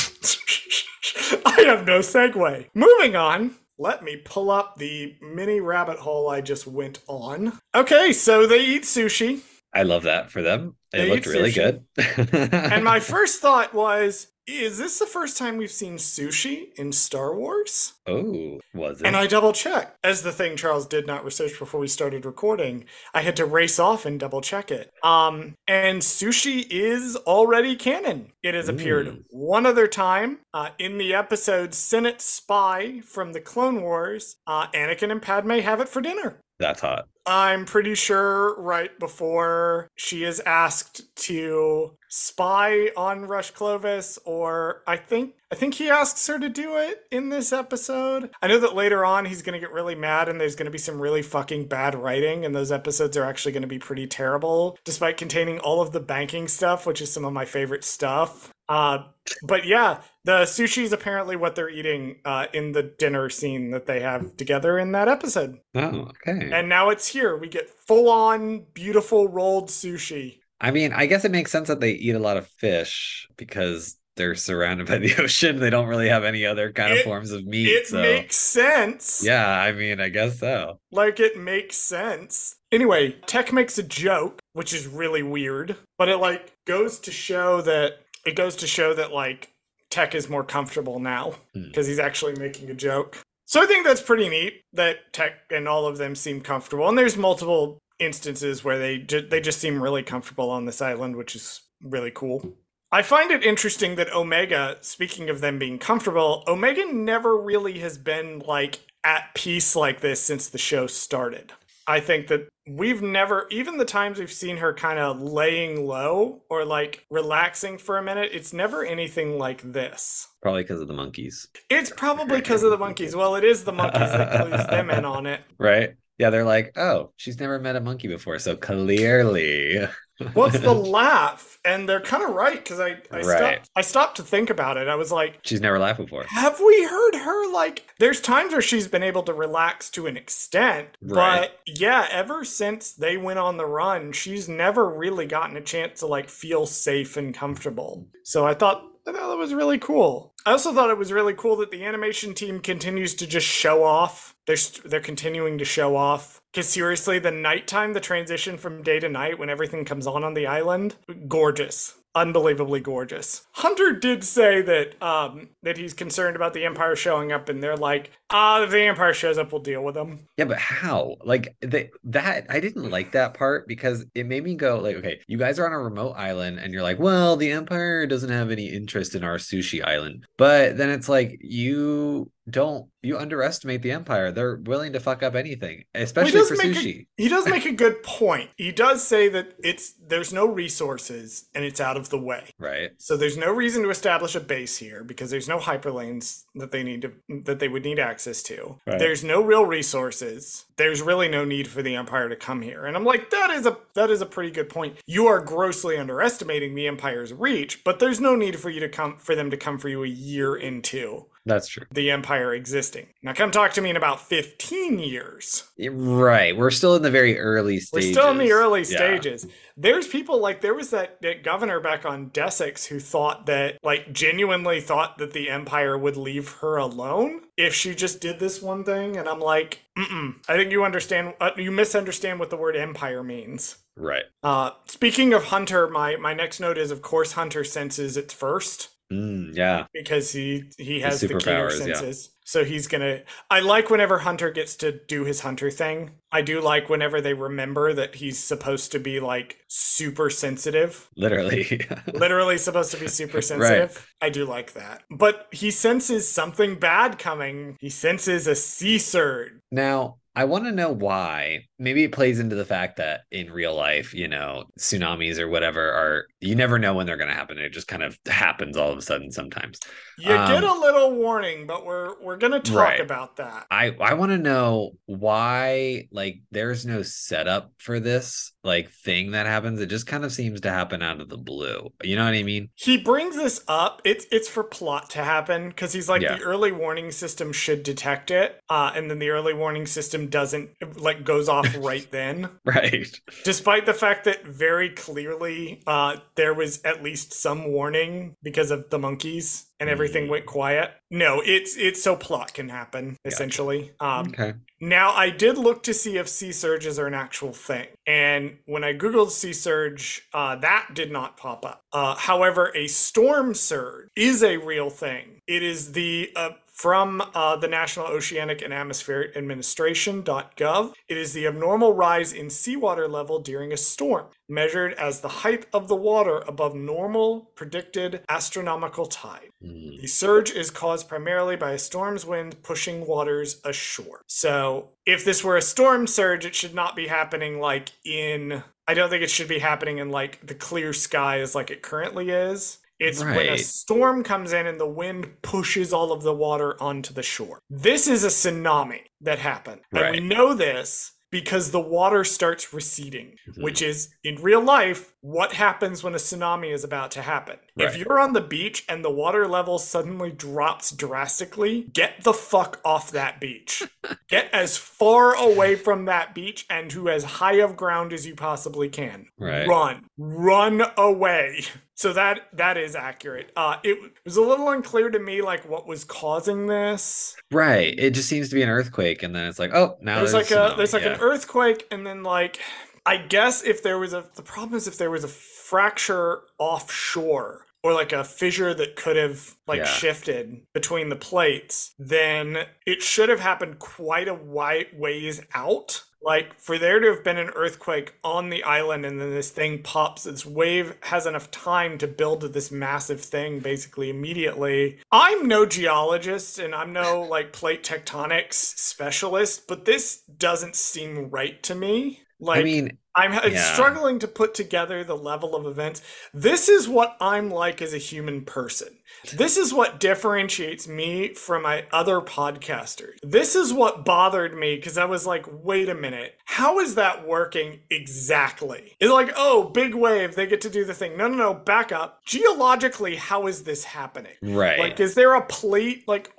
Speaker 2: I [LAUGHS] have no segue. Moving on. Let me pull up the mini rabbit hole I just went on. Okay, so they eat sushi.
Speaker 1: I love that for them. It
Speaker 2: They
Speaker 1: looked really
Speaker 2: sushi.
Speaker 1: good. [LAUGHS]
Speaker 2: And my first thought was, is this the first time we've seen sushi in Star Wars?
Speaker 1: Oh, was it?
Speaker 2: And I double checked. As the thing Charles did not research before we started recording, I had to race off and double check it. Um, and sushi is already canon. It has appeared
Speaker 1: Mm.
Speaker 2: one other time uh, in the episode Senate Spy from the Clone Wars. Uh, Anakin and Padme have it for dinner.
Speaker 1: That's hot.
Speaker 2: I'm pretty sure right before she is asked to spy on Rush Clovis, or I think I think he asks her to do it in this episode. I know that later on he's gonna get really mad and there's gonna be some really fucking bad writing, and those episodes are actually gonna be pretty terrible, despite containing all of the banking stuff, which is some of my favorite stuff. Uh, but yeah, the sushi is apparently what they're eating uh, in the dinner scene that they have together in that episode.
Speaker 1: Oh, okay.
Speaker 2: And now it's here. We get full on beautiful rolled sushi.
Speaker 1: I mean, I guess it makes sense that they eat a lot of fish because they're surrounded by the [LAUGHS] ocean. They don't really have any other kind of forms of meat.
Speaker 2: It
Speaker 1: so
Speaker 2: makes sense.
Speaker 1: yeah, I mean, I guess so.
Speaker 2: Like it makes sense. Anyway, Tech makes a joke which is really weird. But it like goes to show that it goes to show that like Tech is more comfortable now
Speaker 1: Hmm.
Speaker 2: because he's actually making a joke. So I think that's pretty neat that Tech and all of them seem comfortable. And there's multiple instances where they ju- they just seem really comfortable on this island, which is really cool. I find it interesting that Omega, speaking of them being comfortable, Omega never really has been like at peace like this since the show started. I think that we've never, even the times we've seen her kind of laying low or like relaxing for a minute, it's never anything like this.
Speaker 1: Probably because of the monkeys,
Speaker 2: It's probably because of the monkeys. Well, it is the monkeys that clues them in on it. [LAUGHS]
Speaker 1: right? Yeah, they're like, oh, she's never met a monkey before, so clearly,
Speaker 2: What's the [LAUGHS] laugh? And they're kind of right because I I,
Speaker 1: Right.
Speaker 2: stopped, I stopped to think about it. I was like,
Speaker 1: she's never laughed before.
Speaker 2: have we heard her like? There's times where she's been able to relax to an extent,
Speaker 1: Right.
Speaker 2: but yeah, ever since they went on the run, she's never really gotten a chance to like feel safe and comfortable. So I thought I thought that was really cool. I also thought it was really cool that the animation team continues to just show off. They're they're continuing to show off. Because seriously, the nighttime, the transition from day to night when everything comes on on the island, gorgeous, unbelievably gorgeous. Hunter did say that um that he's concerned about the Empire showing up, and they're like, ah, if the Empire shows up, we'll deal with them.
Speaker 1: Yeah, but how? Like that I didn't like that part because it made me go like, okay, you guys are on a remote island and you're like, well, the Empire doesn't have any interest in our sushi island. But then it's like you don't you underestimate the Empire. They're willing to fuck up anything, especially
Speaker 2: does
Speaker 1: for
Speaker 2: make a-
Speaker 1: sushi.
Speaker 2: He does make a good point. He does say that it's there's no resources and it's out of the way. [LAUGHS]
Speaker 1: Right.
Speaker 2: So there's no reason to establish a base here because there's no hyperlanes that they need to that they would need access to.
Speaker 1: Right.
Speaker 2: There's no real resources. There's really no need for the empire to come here. And I'm like that is a that is a pretty good point. You are grossly underestimating the empire's reach, but there's no need for you to come for them to come for you a year into
Speaker 1: That's true.
Speaker 2: the empire existing. Now come talk to me in about 15 years.
Speaker 1: Right. We're still in the very early stages.
Speaker 2: We're still in the early
Speaker 1: Yeah.
Speaker 2: stages. There's people like there was that, that governor back on Desix who thought that like genuinely thought that the empire would leave her alone if she just did this one thing, and I'm like, mm I think you understand, uh, you misunderstand what the word empire means.
Speaker 1: Right.
Speaker 2: Uh, speaking of Hunter, my my next note is of course Hunter senses it first
Speaker 1: Mm, yeah.
Speaker 2: because he he has the keener
Speaker 1: superpowers, yeah.
Speaker 2: senses. So he's gonna. I like whenever Hunter gets to do his Hunter thing. I do like whenever they remember that he's supposed to be like super sensitive,
Speaker 1: Literally. [LAUGHS]
Speaker 2: literally supposed to be super sensitive. I do like that. But he senses something bad coming. He senses a sea surge.
Speaker 1: Now, I want to know why. Maybe it plays into the fact that in real life, you know, tsunamis or whatever are, you never know when they're going to happen. It just kind of happens all of a sudden sometimes.
Speaker 2: You get
Speaker 1: Um,
Speaker 2: a little warning, but we're we're gonna talk
Speaker 1: Right.
Speaker 2: about that.
Speaker 1: I I want to know why like there's no setup for this like thing that happens. It just kind of seems to happen out of the blue. You know what I mean?
Speaker 2: He brings this up. It's it's for plot to happen because he's like
Speaker 1: Yeah.
Speaker 2: the early warning system should detect it, uh, and then the early warning system doesn't like goes off [LAUGHS] right then.
Speaker 1: Right.
Speaker 2: Despite the fact that very clearly uh, there was at least some warning because of the monkeys and everything
Speaker 1: Mm.
Speaker 2: went quiet. No, it's it's so plot can happen essentially. Um,
Speaker 1: Okay.
Speaker 2: now, I did look to see if sea surges are an actual thing. And when I Googled sea surge, uh, that did not pop up. Uh, however, a storm surge is a real thing. It is the. Uh, from uh, the National Oceanic and Atmospheric Administration.gov, it is the abnormal rise in seawater level during a storm, measured as the height of the water above normal predicted astronomical tide.
Speaker 1: Mm,
Speaker 2: The surge is caused primarily by a storm's wind pushing waters ashore. So, if this were a storm surge, it should not be happening like in. I don't think it should be happening in like the clear skies like it currently is. It's when a storm comes in and the wind pushes all of the water onto the shore. This is a tsunami that happened. And we know this because the water starts receding,
Speaker 1: Mhm.
Speaker 2: which is in real life what happens when a tsunami is about to happen. If you're on the beach and the water level suddenly drops drastically, get the fuck off that beach. [LAUGHS] get as far away from that beach and to as high of ground as you possibly can.
Speaker 1: Right.
Speaker 2: Run. Run away. [LAUGHS] So that that is accurate. Uh it was a little unclear to me like what was causing this.
Speaker 1: Right. It just seems to be an earthquake, and then it's like, oh, now
Speaker 2: there's
Speaker 1: there's,
Speaker 2: like a
Speaker 1: tsunami.
Speaker 2: there's like
Speaker 1: Yeah.
Speaker 2: an earthquake and then like I guess if there was a the problem is if there was a fracture offshore or like a fissure that could have like
Speaker 1: Yeah.
Speaker 2: shifted between the plates, then it should have happened quite a wide ways out. Like for there to have been an earthquake on the island and then this thing pops, this wave has enough time to build this massive thing basically immediately. I'm no geologist and I'm no like plate tectonics specialist, but this doesn't seem right to me. Like
Speaker 1: I mean,
Speaker 2: I'm
Speaker 1: Yeah.
Speaker 2: struggling to put together the level of events. This is what I'm like as a human person. This is what differentiates me from my other podcasters. This is what bothered me because I was like, wait a minute, how is that working exactly? It's like, oh, big wave, they get to do the thing. No, no, no, back up. Geologically, how is this happening?
Speaker 1: right.
Speaker 2: Like, is there a plate like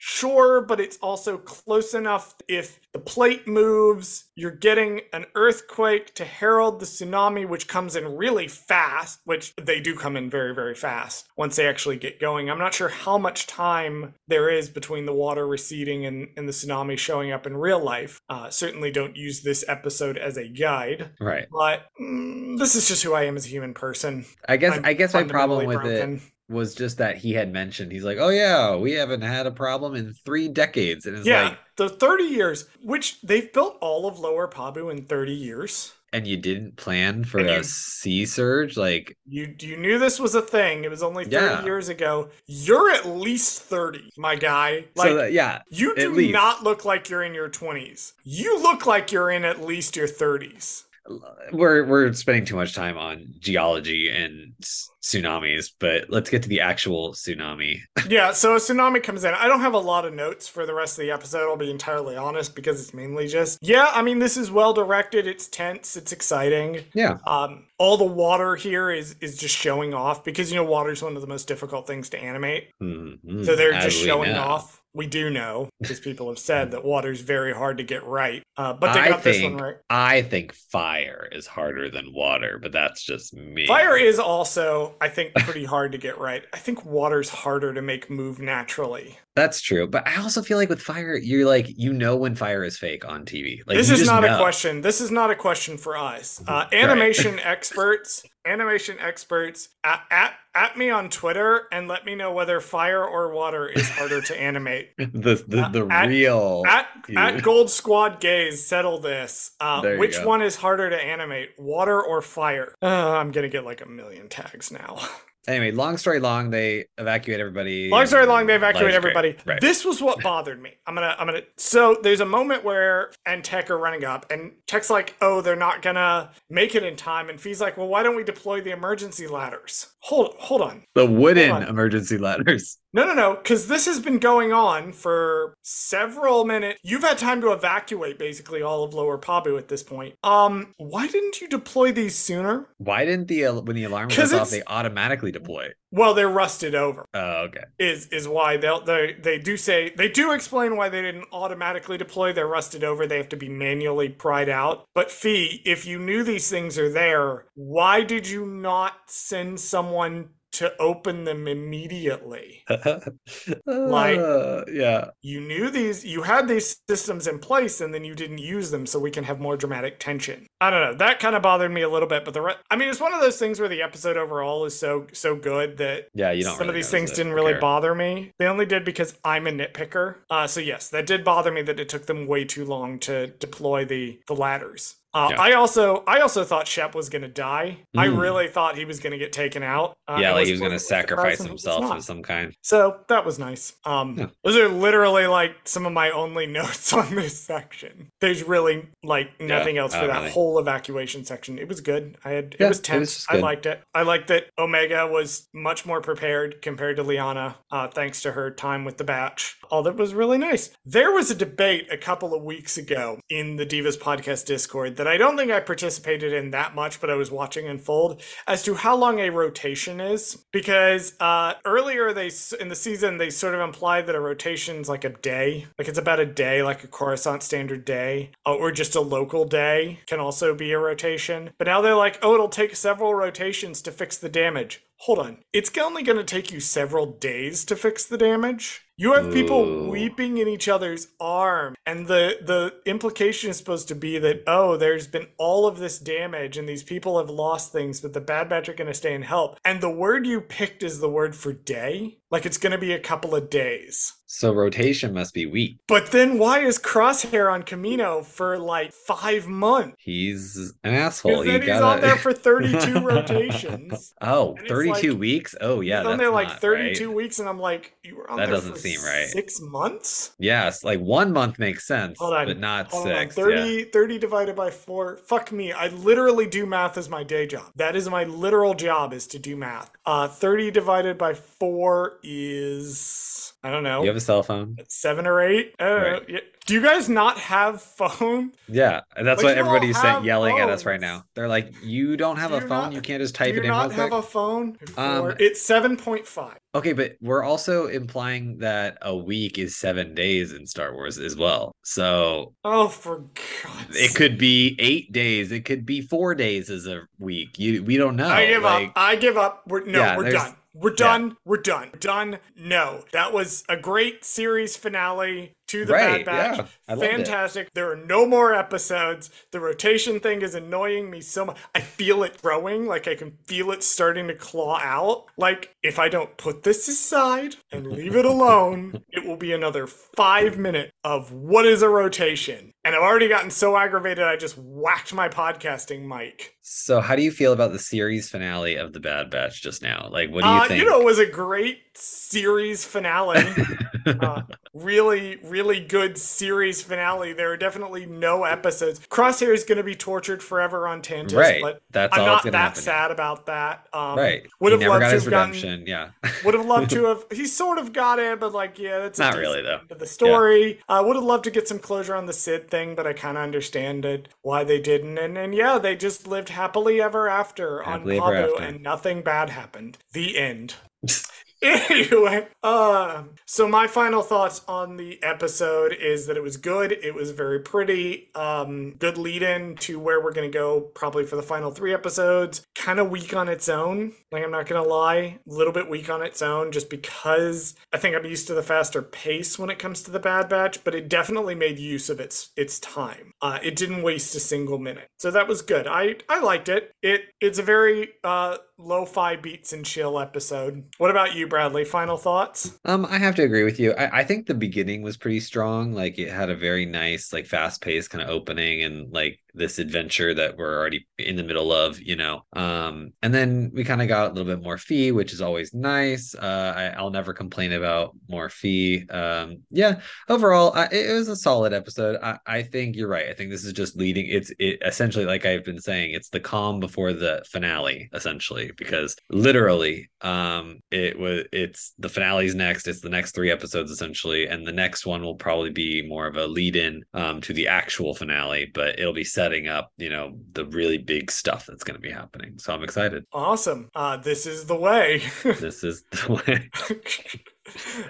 Speaker 2: offshore, but it's also close enough if the plate moves, you're getting an earthquake to herald the tsunami, which comes in really fast, which they do come in very, very fast once they actually get going. I'm not sure how much time there is between the water receding and, and the tsunami showing up in real life. Uh, certainly don't use this episode as a guide,
Speaker 1: right.
Speaker 2: but mm, this is just who I am as a human person.
Speaker 1: I guess
Speaker 2: I'm
Speaker 1: I guess my problem with
Speaker 2: fundamentally
Speaker 1: it
Speaker 2: broken.
Speaker 1: Was just that he had mentioned he's like, oh yeah, we haven't had a problem in three decades, and it's
Speaker 2: yeah,
Speaker 1: like,
Speaker 2: the 30 years, which they've built all of Lower Pabu in 30 years.
Speaker 1: and you didn't plan for
Speaker 2: And
Speaker 1: a
Speaker 2: you-
Speaker 1: sea surge, like
Speaker 2: You you knew this was a thing. It was only 30
Speaker 1: Yeah.
Speaker 2: years ago. You're at least 30, my guy. Like
Speaker 1: so that, yeah,
Speaker 2: you do
Speaker 1: least.
Speaker 2: not look like you're in your 20s. You look like you're in at least your 30s.
Speaker 1: We're we're spending too much time on geology and tsunamis, but let's get to the actual tsunami. [LAUGHS]
Speaker 2: yeah, so a tsunami comes in. I don't have a lot of notes for the rest of the episode, I'll be entirely honest, because it's mainly just, yeah, I mean, this is well directed, it's tense, it's exciting.
Speaker 1: Yeah,
Speaker 2: Um, all the water here is is just showing off because you know water is one of the most difficult things to animate.
Speaker 1: Mhm,
Speaker 2: So they're
Speaker 1: as
Speaker 2: just showing
Speaker 1: know.
Speaker 2: off. We do know, because people have said that water's very hard to get right. Uh, but they
Speaker 1: I
Speaker 2: got this one
Speaker 1: think-
Speaker 2: right.
Speaker 1: I think fire is harder than water, but that's just me.
Speaker 2: Fire is also, I think, pretty hard to get right. I think water's harder to make move naturally.
Speaker 1: That's true, but I also feel like with fire, you're like you know when fire is fake on TV. Like
Speaker 2: this is not
Speaker 1: know.
Speaker 2: a question. This is not a question for us. Uh, [LAUGHS] animation experts, animation experts, at, at at me on Twitter and let me know whether fire or water is harder to [LAUGHS] animate.
Speaker 1: the the, the
Speaker 2: At-
Speaker 1: real
Speaker 2: At at Gold Squad Gays, settle this. Uh, which
Speaker 1: go.
Speaker 2: one is harder to animate, water or fire? Uh, I'm gonna get like a million tags now. [LAUGHS]
Speaker 1: anyway. Long story long, they evacuate everybody.
Speaker 2: Long story long, they evacuate everybody.
Speaker 1: Right.
Speaker 2: This was what bothered me. I'm gonna, I'm gonna. So there's a moment where and Tech are running up, and Tech's like, "Oh, they're not gonna make it in time," and Phee's like, "Well, why don't we deploy the emergency ladders?" Hold, hold on.
Speaker 1: the wooden
Speaker 2: on.
Speaker 1: emergency ladders.
Speaker 2: No, no, no, because this has been going on for several minutes. You've had time to evacuate basically all of Lower Pabu at this point. Um, why didn't you deploy these sooner?
Speaker 1: Why didn't the when the alarm goes off, they automatically deploy?
Speaker 2: Well, they're rusted over.
Speaker 1: Oh, okay.
Speaker 2: is is why they'll they they do say they do explain why they didn't automatically deploy they're rusted over they have to be manually pried out but Phee if you knew these things are there why did you not send someone to open them immediately [LAUGHS] Like-
Speaker 1: Uh, yeah.
Speaker 2: you knew these you had these systems in place and then you didn't use them so we can have more dramatic tension i don't know that kind of bothered me a little bit but the re- i mean it's one of those things where the episode overall is so so good that
Speaker 1: Yeah, you don't.
Speaker 2: some of these things didn't really
Speaker 1: care.
Speaker 2: bother me. They only did because I'm a nitpicker. Uh, so yes, that did bother me that it took them way too long to deploy the the ladders. Uh,
Speaker 1: Yeah.
Speaker 2: I also I also thought Shep was gonna die. I
Speaker 1: Mm.
Speaker 2: really thought he was gonna get taken out. Uh,
Speaker 1: yeah,
Speaker 2: I
Speaker 1: like he was going to sacrifice
Speaker 2: surprised he was
Speaker 1: himself of some kind.
Speaker 2: So that was nice. Um,
Speaker 1: Yeah.
Speaker 2: those are literally like some of my only [LAUGHS] notes on this section. There's really like nothing else for that
Speaker 1: really?
Speaker 2: whole evacuation section. It was good. I had it
Speaker 1: Yeah,
Speaker 2: was
Speaker 1: it was
Speaker 2: tense. I liked it. I liked that Omega was much more prepared compared to Lyana, uh, thanks to her time with the batch. All that was really nice. There was a debate a couple of weeks ago in the Divas podcast Discord that I don't think I participated in that much, but I was watching unfold as to how long a rotation is. Because uh, earlier they in the season they sort of implied that a rotation's like a day. Like it's about a day like a coruscant standard day uh, or just a local day can also be a rotation. But now they're like oh it'll take several rotations to fix the damage. Hold on. It's only going to take you several days to fix the damage You have people weeping in each other's arm, and the the implication is supposed to be that oh, there's been all of this damage, and these people have lost things, but the Bad Batch are going to stay and help. And the word you picked is the word for day, like it's going to be a couple of days.
Speaker 1: So rotation must be weak.
Speaker 2: But then why is Crosshair on Kamino for like five months?
Speaker 1: He's an asshole.
Speaker 2: Then he's
Speaker 1: gotta...
Speaker 2: on there for [LAUGHS] 32 rotations. [LAUGHS]
Speaker 1: Oh, 32
Speaker 2: like-
Speaker 1: weeks? Oh, yeah.
Speaker 2: he's on
Speaker 1: that's
Speaker 2: there like 32
Speaker 1: right.
Speaker 2: weeks, and I'm like, you were on
Speaker 1: That
Speaker 2: there
Speaker 1: doesn't
Speaker 2: for
Speaker 1: seem right.
Speaker 2: Six months?
Speaker 1: Yes, like one month makes sense,
Speaker 2: on.
Speaker 1: but not
Speaker 2: Hold on,
Speaker 1: six.
Speaker 2: 30, 30 divided by four. Fuck me. I literally do math as my day job. That is my literal job is to do math. Uh, 30 divided by four is, I don't know,
Speaker 1: You have a cell phone?
Speaker 2: seven or eight. Don't.
Speaker 1: Right.
Speaker 2: Yeah. Do you guys not have phone?
Speaker 1: Yeah, and that's
Speaker 2: Like,
Speaker 1: what everybody's saying, yelling at us right now. They're like, "You don't have
Speaker 2: Do
Speaker 1: a phone.
Speaker 2: not-
Speaker 1: you can't just type it in
Speaker 2: not have
Speaker 1: quick."
Speaker 2: a phone?
Speaker 1: Um,
Speaker 2: it's 7.5.
Speaker 1: Okay, but we're also implying that a week is seven days in Star Wars as well. So
Speaker 2: Oh, for God's
Speaker 1: it could be eight days. It could be four days as a week. You we don't know.
Speaker 2: I give
Speaker 1: like,
Speaker 2: up. I give up. We're no,
Speaker 1: Yeah,
Speaker 2: we're done. We're done. We're done. Done. No. That was a great series finale to the
Speaker 1: Right,
Speaker 2: Bad Batch.
Speaker 1: yeah, loved it.
Speaker 2: Fantastic. There are no more episodes. The rotation thing is annoying me so much. I feel it growing. Like I can feel it starting to claw out. Like if I don't put this aside and leave it alone, [LAUGHS] it will be another five minute of what is a rotation. And I've already gotten so aggravated I just whacked my podcasting mic.
Speaker 1: So how do you feel about the series finale of the Bad Batch just now? Like, what do you
Speaker 2: uh,
Speaker 1: think?
Speaker 2: You know, it was a great series finale. [LAUGHS] uh, really, really good series finale. There are definitely no episodes. Crosshair is going to be tortured forever on Tantiss,
Speaker 1: right.
Speaker 2: but
Speaker 1: That's
Speaker 2: I'm not that
Speaker 1: happen.
Speaker 2: sad about that. Um,
Speaker 1: Right.
Speaker 2: Would have loved to
Speaker 1: his
Speaker 2: have gotten.
Speaker 1: Yeah. [LAUGHS]
Speaker 2: Would have loved to have. He sort of got it, but like, yeah, that's
Speaker 1: Not really, though.
Speaker 2: the story. I would have loved to get some closure on the Cid thing, but I kind of understand it why they didn't. And and yeah, they just lived happily ever after
Speaker 1: Happily
Speaker 2: on Pabu, and nothing bad happened. The end. [LAUGHS] [LAUGHS] anyway, uh, so my final thoughts on the episode is that it was good. It was very pretty. Um, good lead in to where we're to go probably for the final three episodes. Kind of weak on its own. Like, I'm not to lie. A little bit weak on its own just because I think I'm used to the faster pace when it comes to the Bad Batch, but it definitely made use of its its time. Uh, it didn't waste a single minute. So that was good. I, I liked it. It It's a very uh, lo-fi beats and chill episode. What about you, Bradley? Final thoughts?
Speaker 1: Um, I have to agree with you. I, I think the beginning was pretty strong. Like it had a very nice, like fast paced kind of opening and like this adventure that we're already in the middle of, you know. Um, and then we kind of got a little bit more Phee, which is always nice. Uh, I, I'll never complain about more Phee. Um, yeah, overall, I, it was a solid episode. I, I think you're right. I think this is just leading. It's it essentially like I've been saying. It's the calm before the finale, essentially, because literally, um, it was it's the finale's next. It's the next three episodes essentially, and the next one will probably be more of a lead in um to the actual finale, but it'll be setting up, you know, the really big stuff that's going to be happening. So I'm excited.
Speaker 2: Awesome. Uh, this is the way. [LAUGHS]
Speaker 1: This is the way. [LAUGHS]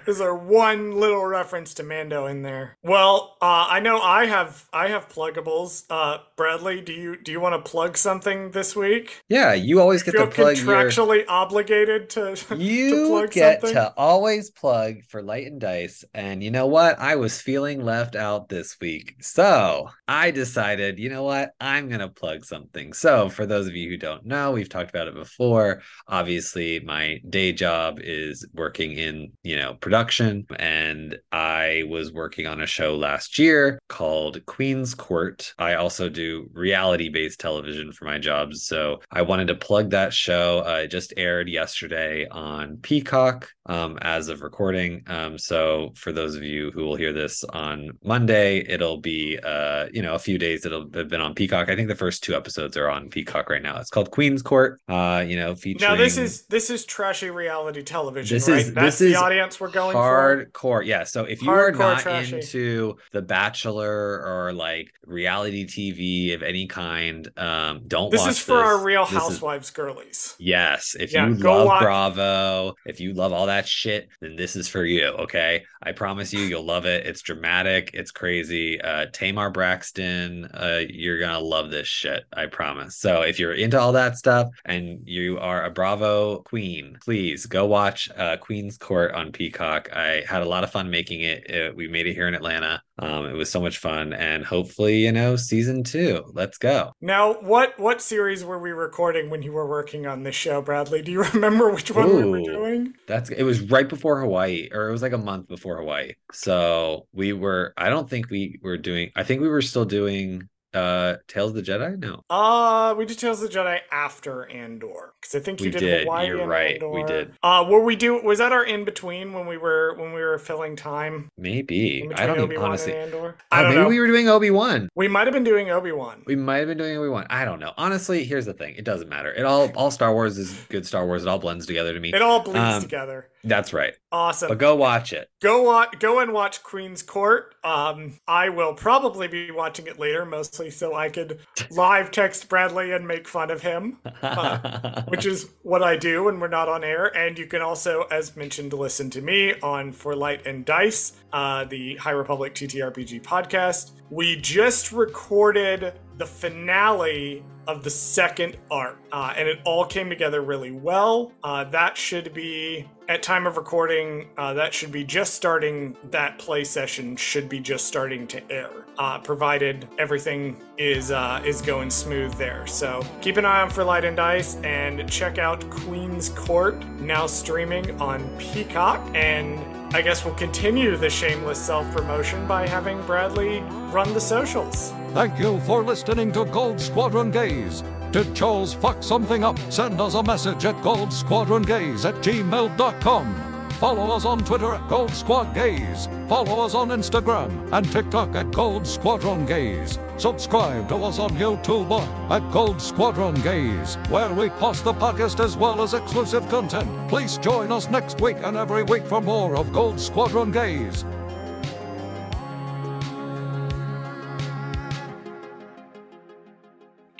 Speaker 2: Is there one little reference to Mando in there? Well, uh, I know I have I have pluggables. Uh, Bradley, do you do you want to plug something this week?
Speaker 1: Yeah, you always get
Speaker 2: Feel
Speaker 1: to plug your.
Speaker 2: contractually obligated to [LAUGHS] to
Speaker 1: You
Speaker 2: plug
Speaker 1: get
Speaker 2: something?
Speaker 1: to always plug for Light and Dice. And you know what? I was feeling left out this week. So I decided, you know what? I'm going to plug something. So for those of you who don't know, we've talked about it before. Obviously, my day job is working in, you know, production. And I was working on a show last year called Queen's Court. I also do reality based television for my jobs. So I wanted to plug that show. Uh, it just aired yesterday on Peacock um, as of recording. Um, so for those of you who will hear this on Monday, it'll be, uh, you know, a few days it'll have been on Peacock. I think the first two episodes are on Peacock right now. It's called Queen's Court, uh, you know, featuring.
Speaker 2: Now this is this is trashy reality television,
Speaker 1: This
Speaker 2: right?
Speaker 1: is-
Speaker 2: That's
Speaker 1: this
Speaker 2: the
Speaker 1: is
Speaker 2: audience we're going for.
Speaker 1: hardcore. Yeah. So if you are not
Speaker 2: trashy.
Speaker 1: into The Bachelor or like reality TV of any kind, um, don't
Speaker 2: This is for our. Real
Speaker 1: This is-
Speaker 2: Housewives girlies.
Speaker 1: Yes, if
Speaker 2: Yeah,
Speaker 1: you love
Speaker 2: watch-
Speaker 1: Bravo, if you love all that shit, then this is for you. Okay, I promise you, you'll love it. It's dramatic, it's crazy. Uh, Tamar Braxton, uh, you're gonna love this shit. I promise. So if you're into all that stuff and you are a Bravo queen, please go watch uh, Queen's Court on on Peacock. I had a lot of fun making it. it we made it here in Atlanta. Um, it was so much fun, and hopefully, you know, season two. Let's go.
Speaker 2: Now, what what series were we recording when you were working on this show, Bradley? Do you [LAUGHS] remember which one Ooh, we were doing?
Speaker 1: That's it was right before Hawaii, or it was like a month before Hawaii. So we were. I don't think we were doing. I think we were still doing uh Tales of the Jedi? No.
Speaker 2: Uh we did Tales of the Jedi after Andor. Because I think you we did, did. Hawaii You're right. Andor.
Speaker 1: We did.
Speaker 2: Uh were we do was that our in between when we were when we were filling time?
Speaker 1: Maybe. I don't Obi-Wan honestly.
Speaker 2: Andor?
Speaker 1: Oh, I don't maybe know. we were doing Obi-Wan.
Speaker 2: We might have been doing Obi-Wan.
Speaker 1: We might have been doing Obi-Wan. I don't know. Honestly, here's the thing. It doesn't matter. It all all Star Wars is good Star Wars. It all blends together to me.
Speaker 2: It all bleeds um, together.
Speaker 1: That's right.
Speaker 2: Awesome.
Speaker 1: But go watch it.
Speaker 2: Go watch. Go and watch Queen's Court. Um, I will probably be watching it later, mostly so I could [LAUGHS] live text Bradley and make fun of him, uh, [LAUGHS] which is what I do when we're not on air. And you can also, as mentioned, listen to me on For Light and Dice, uh, the High Republic TTRPG podcast. We just recorded the finale of the second arc, uh, and it all came together really well. Uh, that should be at time of recording. Uh, that should be just starting. That play session should be just starting to air, uh, provided everything is uh, is going smooth there. So keep an eye on for Light and Dice, and check out Queen's Court now streaming on Peacock and. I guess we'll continue the shameless self promotion by having Bradley run the socials.
Speaker 3: Thank you for listening to Gold Squadron Gays. Did Charles fuck something up? Send us a message at goldsquadrongays at gmail.com. Follow us on Twitter at Gold Squad Gays. Follow us on Instagram and TikTok at Gold Squadron Gays. Subscribe to us on YouTube at Gold Squadron Gays, where we post the podcast as well as exclusive content. Please join us next week and every week for more of Gold Squadron Gays.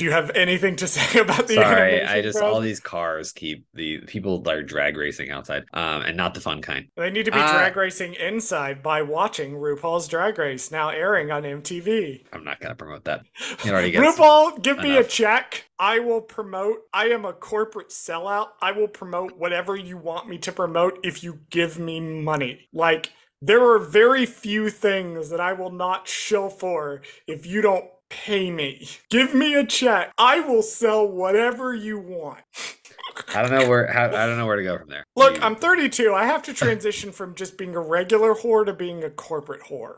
Speaker 2: Do you have anything to [LAUGHS] say about the?
Speaker 1: Sorry, I just all these cars keep the people are drag racing outside, um, and not the fun kind.
Speaker 2: They need to be uh, drag racing inside by watching RuPaul's Drag Race now airing on MTV.
Speaker 1: I'm not gonna promote that. It already gets
Speaker 2: RuPaul, give enough. me a check. I will promote. I am a corporate sellout. I will promote whatever you want me to promote if you give me money. Like there are very few things that I will not shill for if you don't pay me. Give me a check. I will sell whatever you want.
Speaker 1: I don't know where how, I don't know where to go from there.
Speaker 2: Look, you... I'm 32. I have to transition from just being a regular whore to being a corporate whore.